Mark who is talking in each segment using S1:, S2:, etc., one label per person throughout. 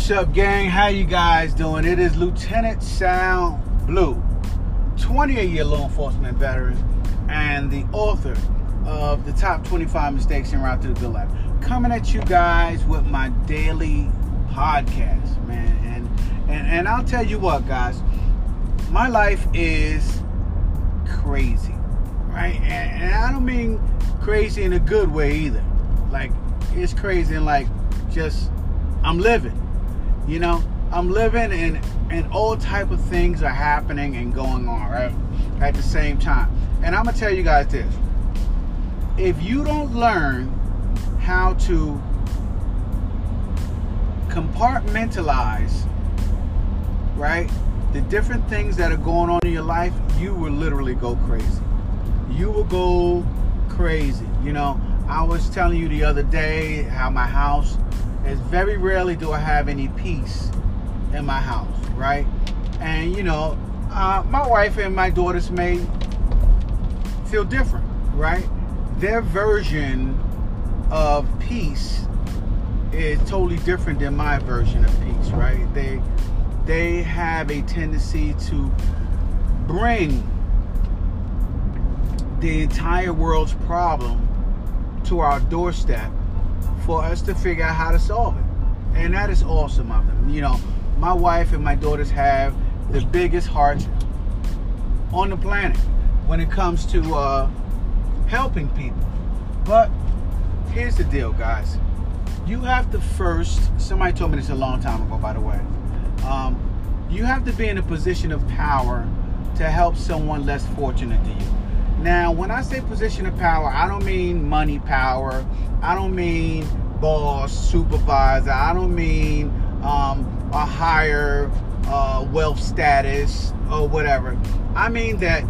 S1: What's up, gang? How you guys doing? It is Lieutenant Sal Blue, 20-year law enforcement veteran, and the author of the top 25 mistakes in route to the good life. Coming at you guys with my daily podcast, man. And and and I'll tell you what, guys, my life is crazy, right? And, and I don't mean crazy in a good way either. Like it's crazy and like just I'm living. You know, I'm living and and all type of things are happening and going on, right? At the same time. And I'm gonna tell you guys this. If you don't learn how to compartmentalize, right? The different things that are going on in your life, you will literally go crazy. You will go crazy. You know, I was telling you the other day how my house is very rarely do I have any peace in my house, right? And you know, uh, my wife and my daughters may feel different, right? Their version of peace is totally different than my version of peace, right? They they have a tendency to bring the entire world's problem to our doorstep for us to figure out how to solve it. And that is awesome of them. You know, my wife and my daughters have the biggest hearts on the planet when it comes to uh, helping people. But here's the deal, guys. You have to first, somebody told me this a long time ago, by the way. Um, you have to be in a position of power to help someone less fortunate to you. Now, when I say position of power, I don't mean money power. I don't mean boss, supervisor. I don't mean um, a higher uh, wealth status or whatever. I mean that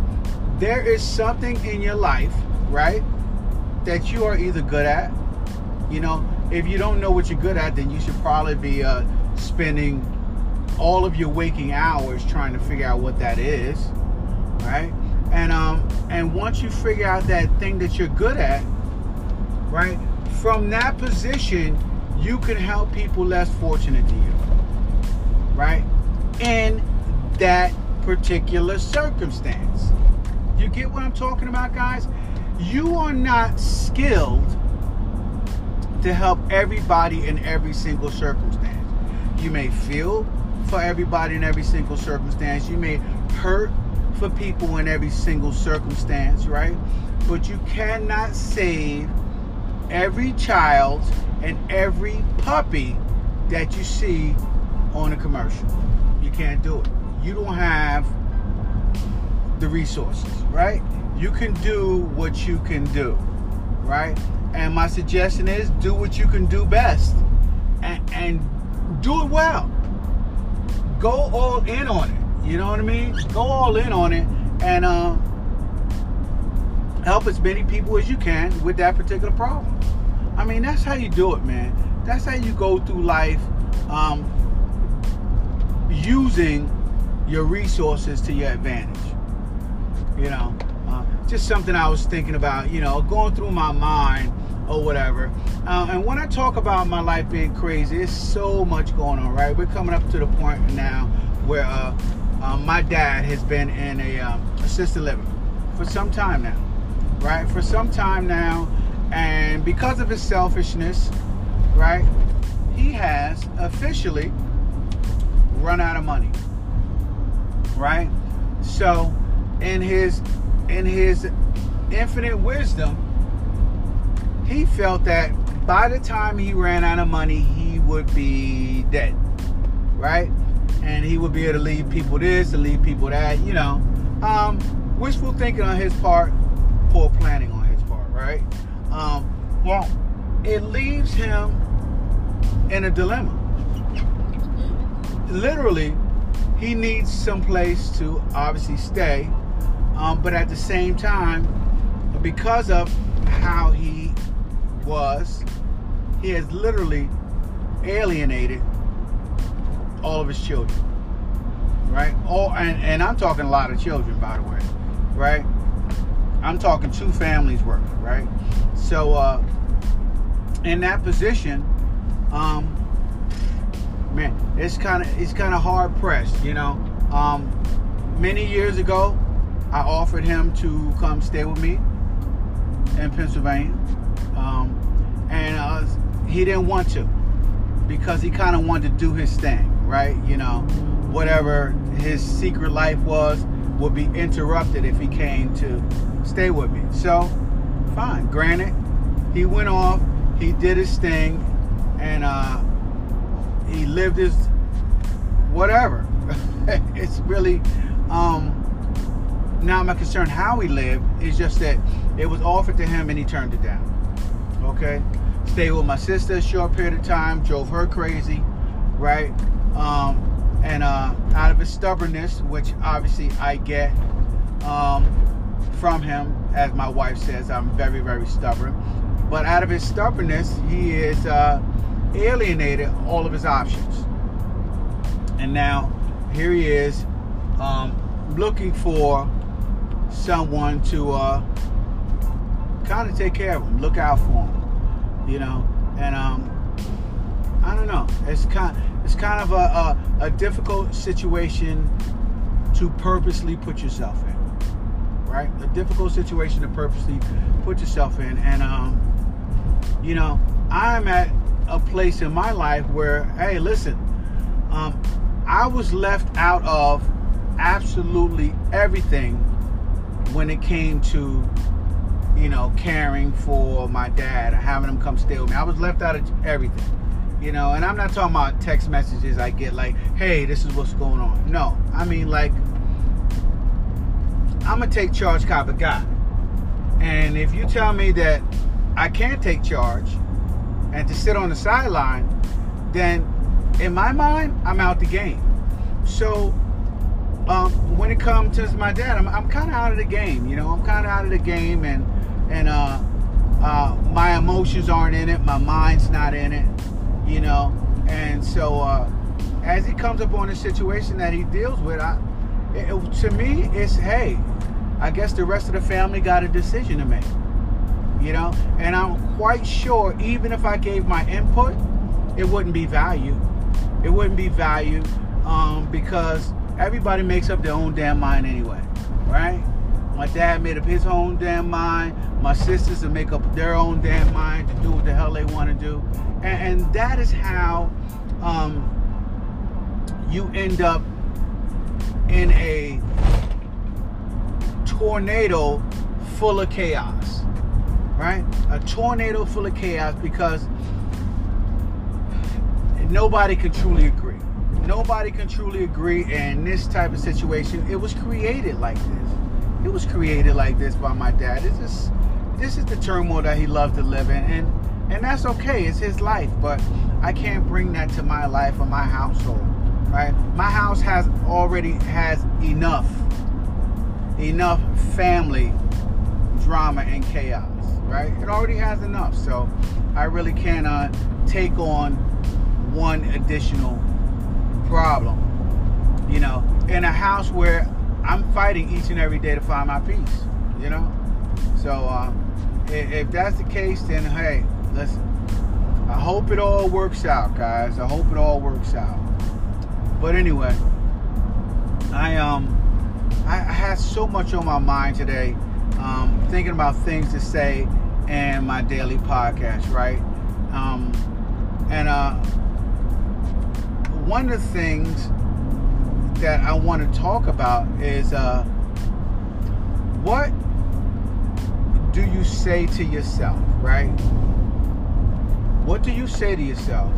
S1: there is something in your life, right, that you are either good at. You know, if you don't know what you're good at, then you should probably be uh, spending all of your waking hours trying to figure out what that is, right? And um, and once you figure out that thing that you're good at, right? From that position, you can help people less fortunate to you, right? In that particular circumstance. You get what I'm talking about, guys? You are not skilled to help everybody in every single circumstance. You may feel for everybody in every single circumstance. You may hurt for people in every single circumstance, right? But you cannot save every child and every puppy that you see on a commercial. You can't do it. You don't have the resources, right? You can do what you can do, right? And my suggestion is do what you can do best and, and do it well. Go all in on it. You know what I mean? Go all in on it and uh, help as many people as you can with that particular problem. I mean, that's how you do it, man. That's how you go through life um, using your resources to your advantage. You know, uh, just something I was thinking about, you know, going through my mind or whatever. Uh, and when I talk about my life being crazy, it's so much going on, right? We're coming up to the point now where uh, um, my dad has been in a um, assisted living for some time now, right? For some time now, and because of his selfishness, right, he has officially run out of money, right? So, in his in his infinite wisdom, he felt that by the time he ran out of money, he would be dead, right? And he would be able to leave people this and leave people that, you know. Um, wishful thinking on his part, poor planning on his part, right? Um, well, it leaves him in a dilemma. Literally, he needs some place to obviously stay, um, but at the same time, because of how he was, he has literally alienated all of his children. Right? All and, and I'm talking a lot of children, by the way. Right? I'm talking two families worth, right? So uh in that position, um man, it's kind of it's kind of hard pressed, you know. Um, many years ago, I offered him to come stay with me in Pennsylvania, um, and uh, he didn't want to because he kind of wanted to do his thing, right? You know, whatever his secret life was would be interrupted if he came to stay with me. So, fine. Granted, he went off, he did his thing, and uh, he lived his whatever. it's really um, not my concern how he lived. It's just that it was offered to him and he turned it down. Okay, stayed with my sister a short period of time, drove her crazy, right? Um, and uh, out of his stubbornness, which obviously I get um, from him, as my wife says, I'm very, very stubborn. But out of his stubbornness, he is uh, alienated all of his options. And now here he is um, looking for someone to uh, kind of take care of him, look out for him, you know. And um, I don't know. It's kind it's kind of a, a, a difficult situation to purposely put yourself in, right? A difficult situation to purposely put yourself in, and um, you know, I'm at a place in my life where, hey, listen, um, I was left out of absolutely everything when it came to, you know, caring for my dad, having him come stay with me. I was left out of everything, you know, and I'm not talking about text messages I get like, hey, this is what's going on. No, I mean, like, I'm a take charge kind of guy. And if you tell me that I can't take charge, and to sit on the sideline, then in my mind, I'm out the game. So um, when it comes to my dad, I'm, I'm kind of out of the game. You know, I'm kind of out of the game, and and uh, uh, my emotions aren't in it, my mind's not in it. You know, and so uh, as he comes up on a situation that he deals with, I, it, it, to me, it's hey, I guess the rest of the family got a decision to make you know? And i'm quite sure even if i gave my input it wouldn't be valued. It wouldn't be valued um, because everybody makes up their own damn mind anyway right my dad made up his own damn mind my sisters will make up their own damn mind to do what the hell they want to do and, and, that is how um, you end up in a tornado full of chaos right? A tornado full of chaos because nobody can truly agree. Nobody can truly agree in this type of situation. It was created like this. It was created like this by my dad. This is this is the turmoil that he loved to live in and and that's okay. It's his life, but I can't bring that to my life or my household, right? My house has already has enough enough family drama and chaos right? It already has enough. So I really can't uh, take on one additional problem. You know, in a house where I'm fighting each and every day to find my peace. You know, so uh, if that's the case, then hey, listen. I hope it all works out, guys. I hope it all works out. But anyway, I um I, had so much on my mind today, um, thinking about things to say and my daily podcast, right? Um, and uh, one of the things that I want to talk about is uh, what do you say to yourself, right? What do you say to yourself,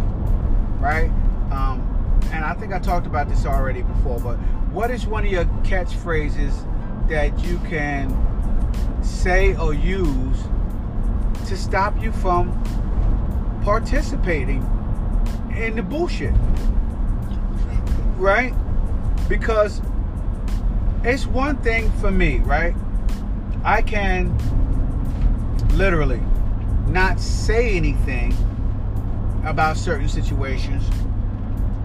S1: right? Um, and I think I talked about this already before, but what is one of your catchphrases that you can say or use to stop you from participating in the bullshit. Right? Because it's one thing for me, right? I can literally not say anything about certain situations.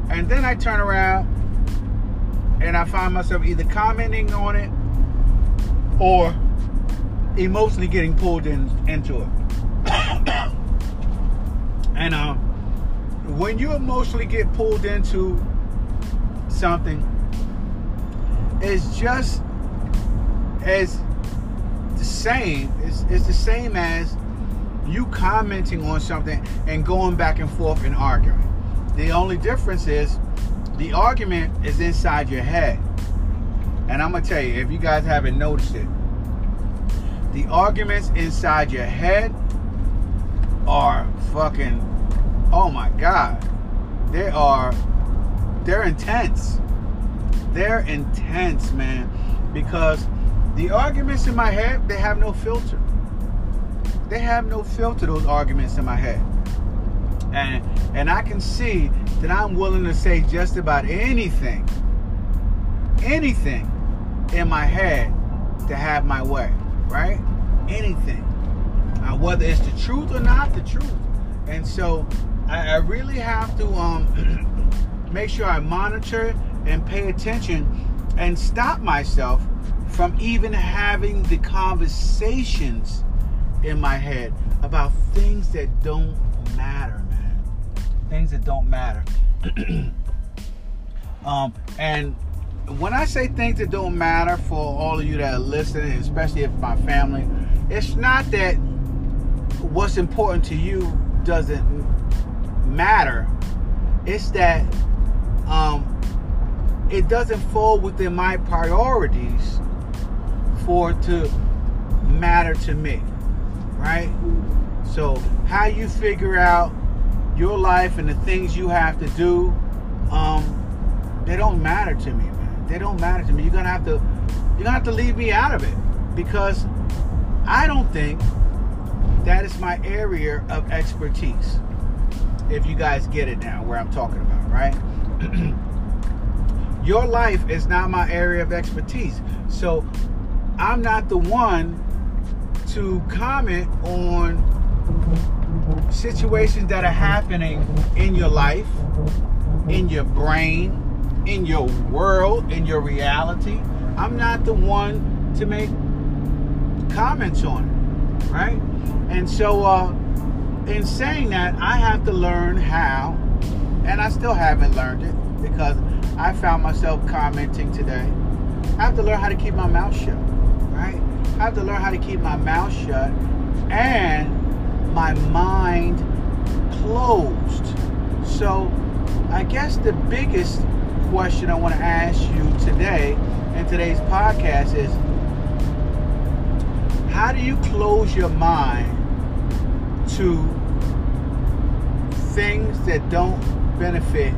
S1: And then I turn around and I find myself either commenting on it or emotionally getting pulled in, into it. and uh, when you emotionally get pulled into something, it's just as the same. It's, it's the same as you commenting on something and going back and forth and arguing. The only difference is the argument is inside your head. And I'm going to tell you, if you guys haven't noticed it, the arguments inside your head are fucking, oh my God. They are, they're intense. They're intense, man. Because the arguments in my head, they have no filter. They have no filter, those arguments in my head. And and I can see that I'm willing to say just about anything, anything in my head to have my way, right? Anything. Whether it's the truth or not the truth. And so I, I really have to um, make sure I monitor and pay attention and stop myself from even having the conversations in my head about things that don't matter, man. Things that don't matter. um, and when I say things that don't matter for all of you that are listening, especially if my family, it's not that what's important to you doesn't matter. It's that um, it doesn't fall within my priorities for it to matter to me, right? So how you figure out your life and the things you have to do, um, they don't matter to me, man. they don't matter to me. You're gonna have to you're gonna have to leave me out of it because I don't think that is my area of expertise. If you guys get it now, where I'm talking about, right? Your life is not my area of expertise. So I'm not the one to comment on situations that are happening in your life, in your brain, in your world, in your reality. I'm not the one to make comments on it, right? And so, uh, in saying that, I have to learn how, and I still haven't learned it because I found myself commenting today. I have to learn how to keep my mouth shut, right? I have to learn how to keep my mouth shut and my mind closed. So, I guess the biggest question I want to ask you today in today's podcast is how do you close your mind to things that don't benefit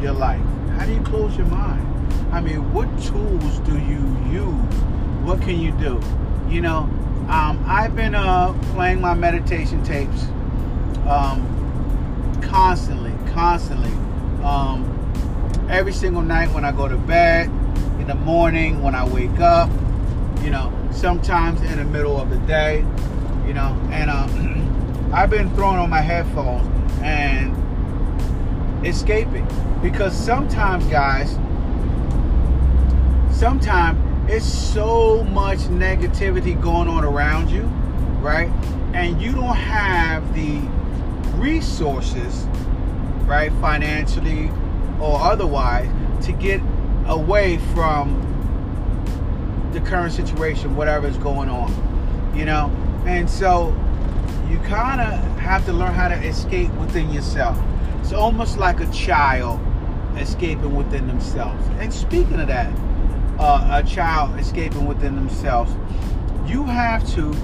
S1: your life? How do you close your mind? I mean, what tools do you use? What can you do? You know, um, I've been uh, playing my meditation tapes um, constantly, constantly. Um, every single night when I go to bed, in the morning when I wake up, you know, sometimes in the middle of the day, you know, and um, I've been throwing on my headphones and escaping because sometimes, guys, sometimes it's so much negativity going on around you, right? And you don't have the resources, right, financially, or otherwise to get away from the current situation, whatever is going on, you know? And so you kind of have to learn how to escape within yourself. It's almost like a child escaping within themselves. And speaking of that, uh, a child escaping within themselves, you have to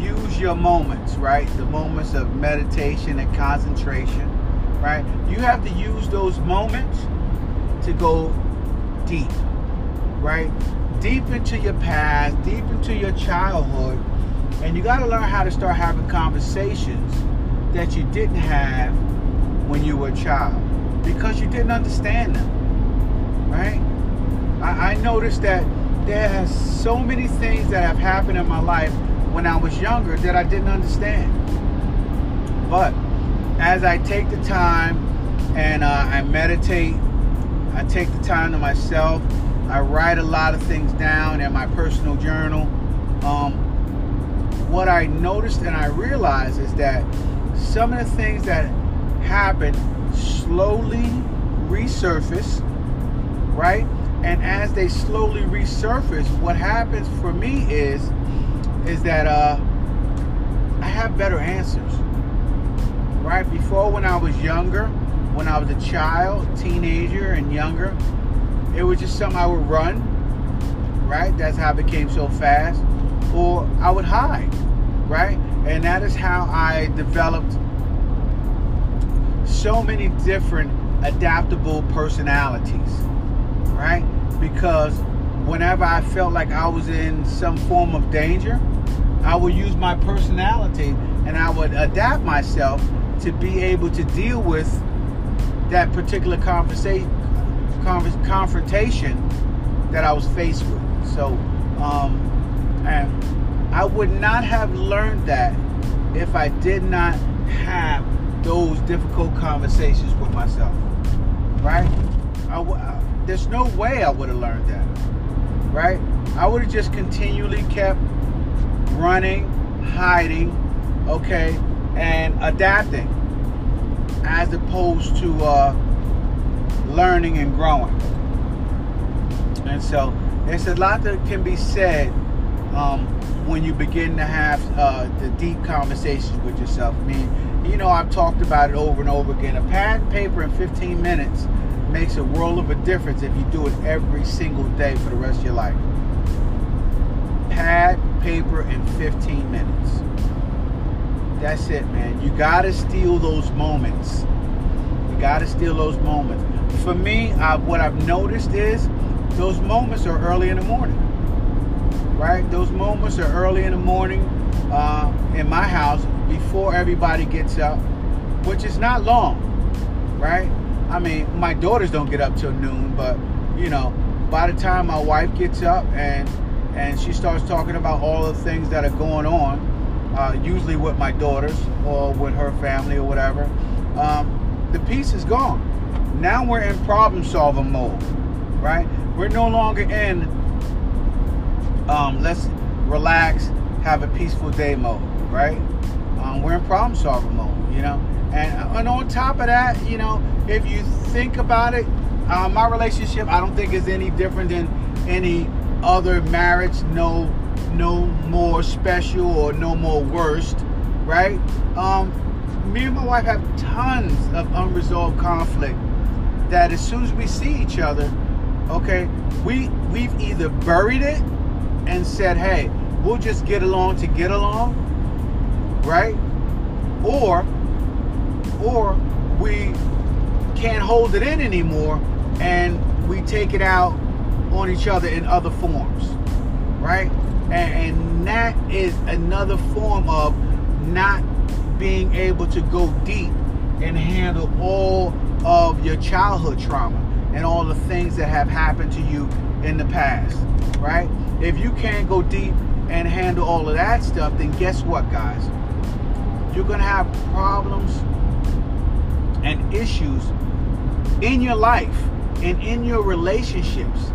S1: use your moments, right? The moments of meditation and concentration right? You have to use those moments to go deep, right? Deep into your past, deep into your childhood. And you got to learn how to start having conversations that you didn't have when you were a child because you didn't understand them, right? I, I noticed that there has so many things that have happened in my life when I was younger that I didn't understand. But as I take the time and uh, I meditate, I take the time to myself. I write a lot of things down in my personal journal. Um, what I noticed and I realized is that some of the things that happen slowly resurface, right? And as they slowly resurface, what happens for me is is that uh, I have better answers. Right before, when I was younger, when I was a child, teenager, and younger, it was just something I would run. Right, that's how I became so fast, or I would hide. Right, and that is how I developed so many different adaptable personalities, right? Because whenever I felt like I was in some form of danger, I would use my personality and I would adapt myself to be able to deal with that particular conversation, confrontation that I was faced with. So, um, and I would not have learned that if I did not have those difficult conversations with myself. Right? I, there's no way I would have learned that. Right? I would have just continually kept running, hiding, okay, and adapting as opposed to uh, learning and growing. And so there's a lot that can be said um, when you begin to have uh, the deep conversations with yourself. I mean, you know, I've talked about it over and over again. A pad paper in 15 minutes makes a world of a difference if you do it every single day for the rest of your life. Pad, paper in 15 minutes. That's it, man. You gotta steal those moments. You gotta steal those moments. For me, I, what I've noticed is those moments are early in the morning right? Those moments are early in the morning uh, in my house before everybody gets up, which is not long, right? I mean, my daughters don't get up till noon, but you know, by the time my wife gets up and and she starts talking about all the things that are going on, uh, usually with my daughters or with her family or whatever, um, the peace is gone. Now we're in problem solving mode, right? We're no longer in um, let's relax, have a peaceful day mode, right? Um, we're in problem solving mode, you know. And, and on top of that, you know, if you think about it, uh, my relationship, I don't think is any different than any other marriage. No, no more special or no more worst, right? Um, me and my wife have tons of unresolved conflict that as soon as we see each other, okay, we we've either buried it and said, hey, we'll just get along to get along, right? Or, or we can't hold it in anymore and we take it out on each other in other forms, right? And, and that is another form of not being able to go deep and handle all of your childhood trauma and all the things that have happened to you in the past, right? If you can't go deep and handle all of that stuff, then guess what, guys? You're going to have problems and issues in your life and in your relationships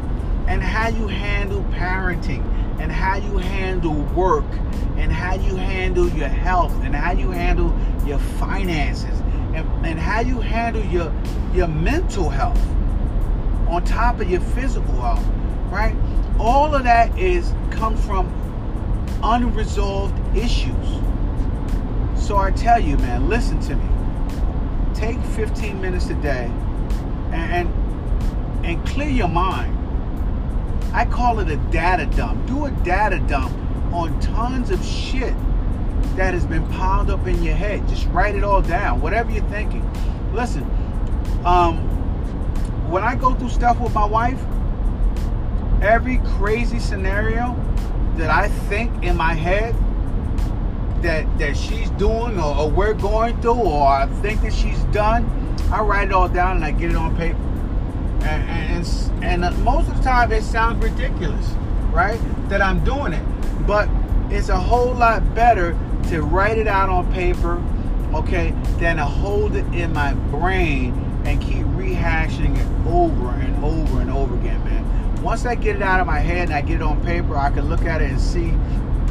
S1: and how you handle parenting and how you handle work and how you handle your health and how you handle your finances and, and how you handle your your mental health on top of your physical health right all of that is comes from unresolved issues. So I tell you, man, listen to me. Take 15 minutes a day and and clear your mind. I call it a data dump. Do a data dump on tons of shit that has been piled up in your head. Just write it all down, whatever you're thinking. Listen, um, when I go through stuff with my wife, every crazy scenario that I think in my head that that she's doing or, or, we're going through or I think that she's done, I write it all down and I get it on paper. And and, and uh, most of the time it sounds ridiculous, right? That I'm doing it, but it's a whole lot better to write it out on paper, okay, than to hold it in my brain and keep rehashing it over and over and over again, man once I get it out of my head and I get it on paper, I can look at it and see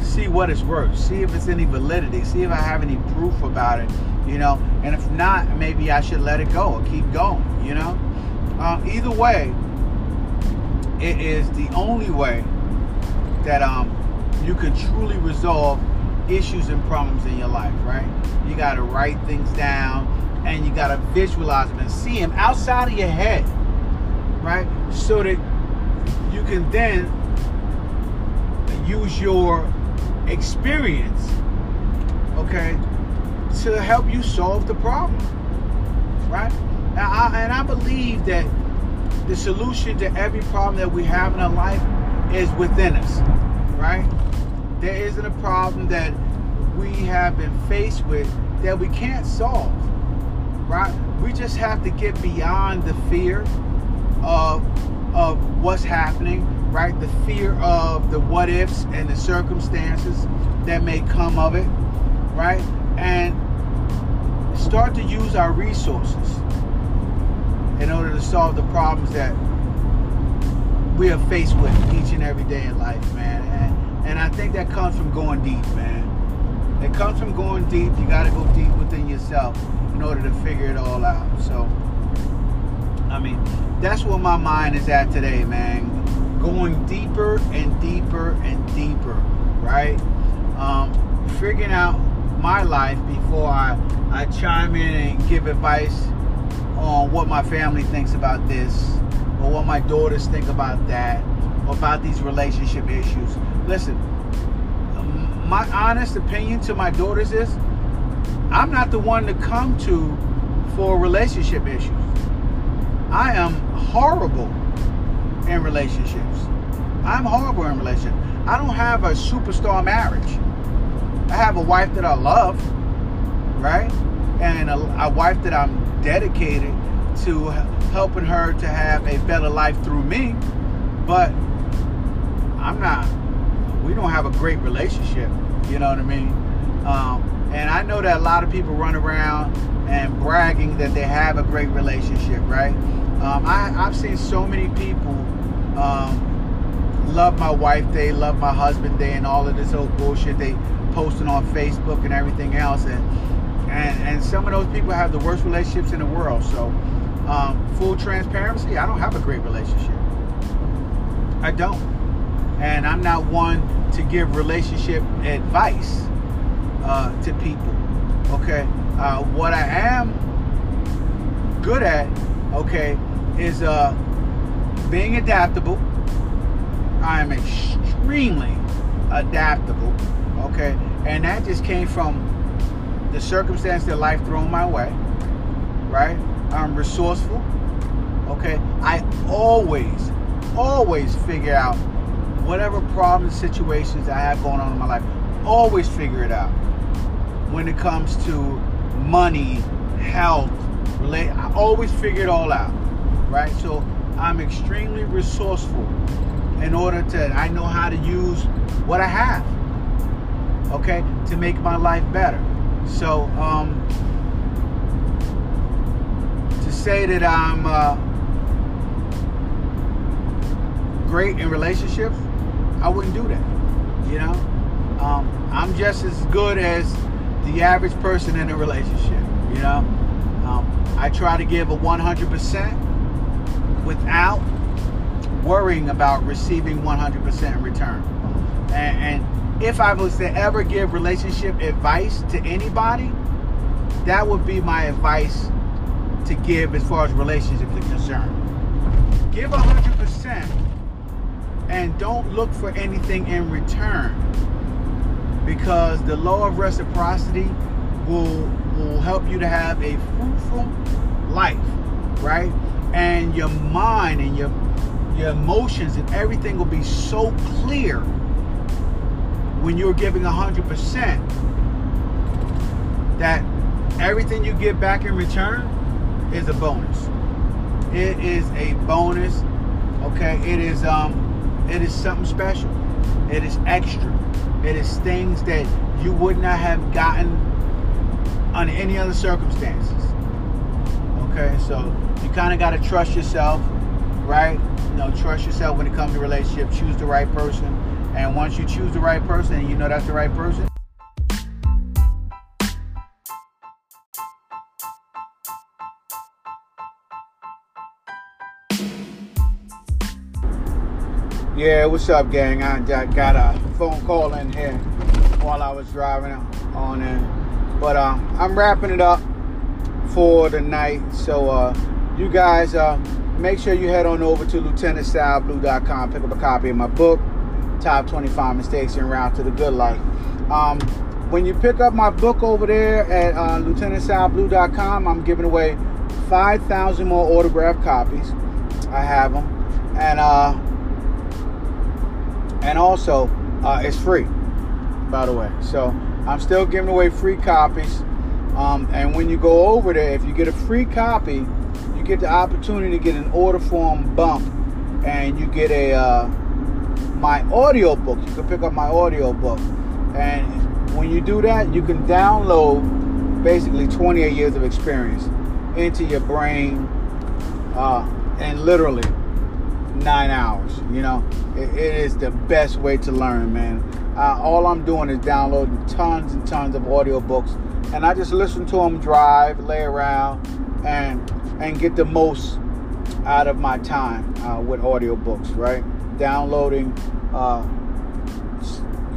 S1: see what it's worth, see if it's any validity, see if I have any proof about it, you know. And if not, maybe I should let it go or keep going, you know. Um, either way, it is the only way that um, you can truly resolve issues and problems in your life, right? You got to write things down and you got to visualize them and see them outside of your head, right? So that you can then use your experience, okay, to help you solve the problem, right? And I, and I believe that the solution to every problem that we have in our life is within us, right? There isn't a problem that we have been faced with that we can't solve, right? We just have to get beyond the fear of of what's happening, right? The fear of the what ifs and the circumstances that may come of it, right? And start to use our resources in order to solve the problems that we are faced with each and every day in life, man. And, and I think that comes from going deep, man. It comes from going deep. You got to go deep within yourself in order to figure it all out. So, I mean, that's where my mind is at today, man. Going deeper and deeper and deeper, right? Um, figuring out my life before I, I chime in and give advice on what my family thinks about this or what my daughters think about that or about these relationship issues. Listen, my honest opinion to my daughters is I'm not the one to come to for relationship issues. I am horrible in relationships. I'm horrible in relationships. I don't have a superstar marriage. I have a wife that I love, right? And a, a wife that I'm dedicated to helping her to have a better life through me. But I'm not, we don't have a great relationship. You know what I mean? Um, and I know that a lot of people run around and bragging that they have a great relationship, right? Um, I, have seen so many people um, love my wife day, love my husband day, and all of this old bullshit they posting on Facebook and everything else. And and and some of those people have the worst relationships in the world. So, um, full transparency, I don't have a great relationship. I don't, and I'm not one to give relationship advice uh, to people. Okay, uh, what I am good at, okay, is uh, being adaptable. I am extremely adaptable. Okay, and that just came from the circumstance that life thrown my way, right? I'm resourceful. Okay, I always, always figure out whatever problems, situations I have going on in my life. Always figure it out. When it comes to money, health, relate, I always figure it all out, right? So I'm extremely resourceful in order to. I know how to use what I have, okay, to make my life better. So, um, to say that I'm uh, great in relationships, I wouldn't do that. You know, um, I'm just as good as the average person in a relationship. You know, um, I try to give a 100% without worrying about receiving 100% in return. And, and if I was to ever give relationship advice to anybody, that would be my advice to give as far as relationships are concerned. Give 100% and don't look for anything in return because the law of reciprocity will will help you to have a fruitful life, right? And your mind and your your emotions and everything will be so clear when you're giving 100%, that everything you get back in return is a bonus. It is a bonus. Okay, it is um it is something special. It is extra. It is things that you would not have gotten under any other circumstances. Okay, so you kind of got to trust yourself, right? You know, trust yourself when it comes to relationship. Choose the right person And once you choose the right person and you know that's the right person, Yeah, what's up, gang? I got a phone call in here while I was driving on in. But uh, I'm wrapping it up for the night. So uh, you guys uh, make sure you head on over to lieutenantsalblue.com, pick up a copy of my book, Top 25 Mistakes en Route to the Good Life. Um, when you pick up my book over there at uh, lieutenantsalblue.com, I'm giving away 5,000 more autographed copies. I have them. And uh, and also uh, it's free by the way. So i'm still giving away free copies. Um, and when you go over there if you get a free copy you get the opportunity to get an order form bump and you get a uh, my audio book you can pick up my audio book and when you do that you can download basically 28 years of experience into your brain uh, and literally nine hours. You know, it, it is the best way to learn, man. Uh, all I'm doing is downloading tons and tons of audiobooks, and I just listen to them drive, lay around, and and get the most out of my time uh, with audiobooks. Right, downloading uh,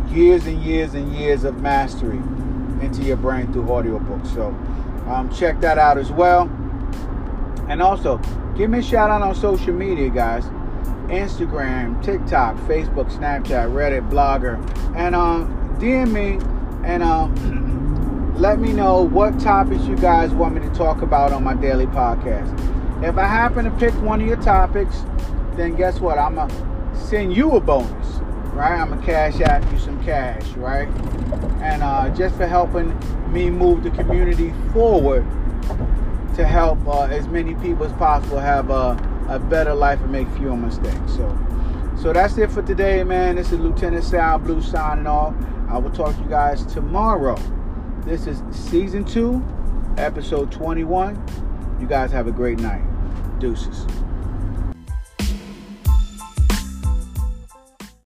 S1: years and years and years of mastery into your brain through audiobooks. So um, check that out as well. And also, give me a shout out on social media, guys. Instagram, TikTok, Facebook, Snapchat, Reddit, Blogger, and um, DM me and um, let me know what topics you guys want me to talk about on my daily podcast. If I happen to pick one of your topics, then guess what? I'm gonna send you a bonus, right? I'm gonna cash out you some cash, right? And uh, just for helping me move the community forward to help uh, as many people as possible have a uh, a better life and make fewer mistakes. So, so that's it for today, man. This is Lieutenant Sal Blue signing off. I will talk to you guys tomorrow. This is season two, episode 21. You guys have a great night. Deuces.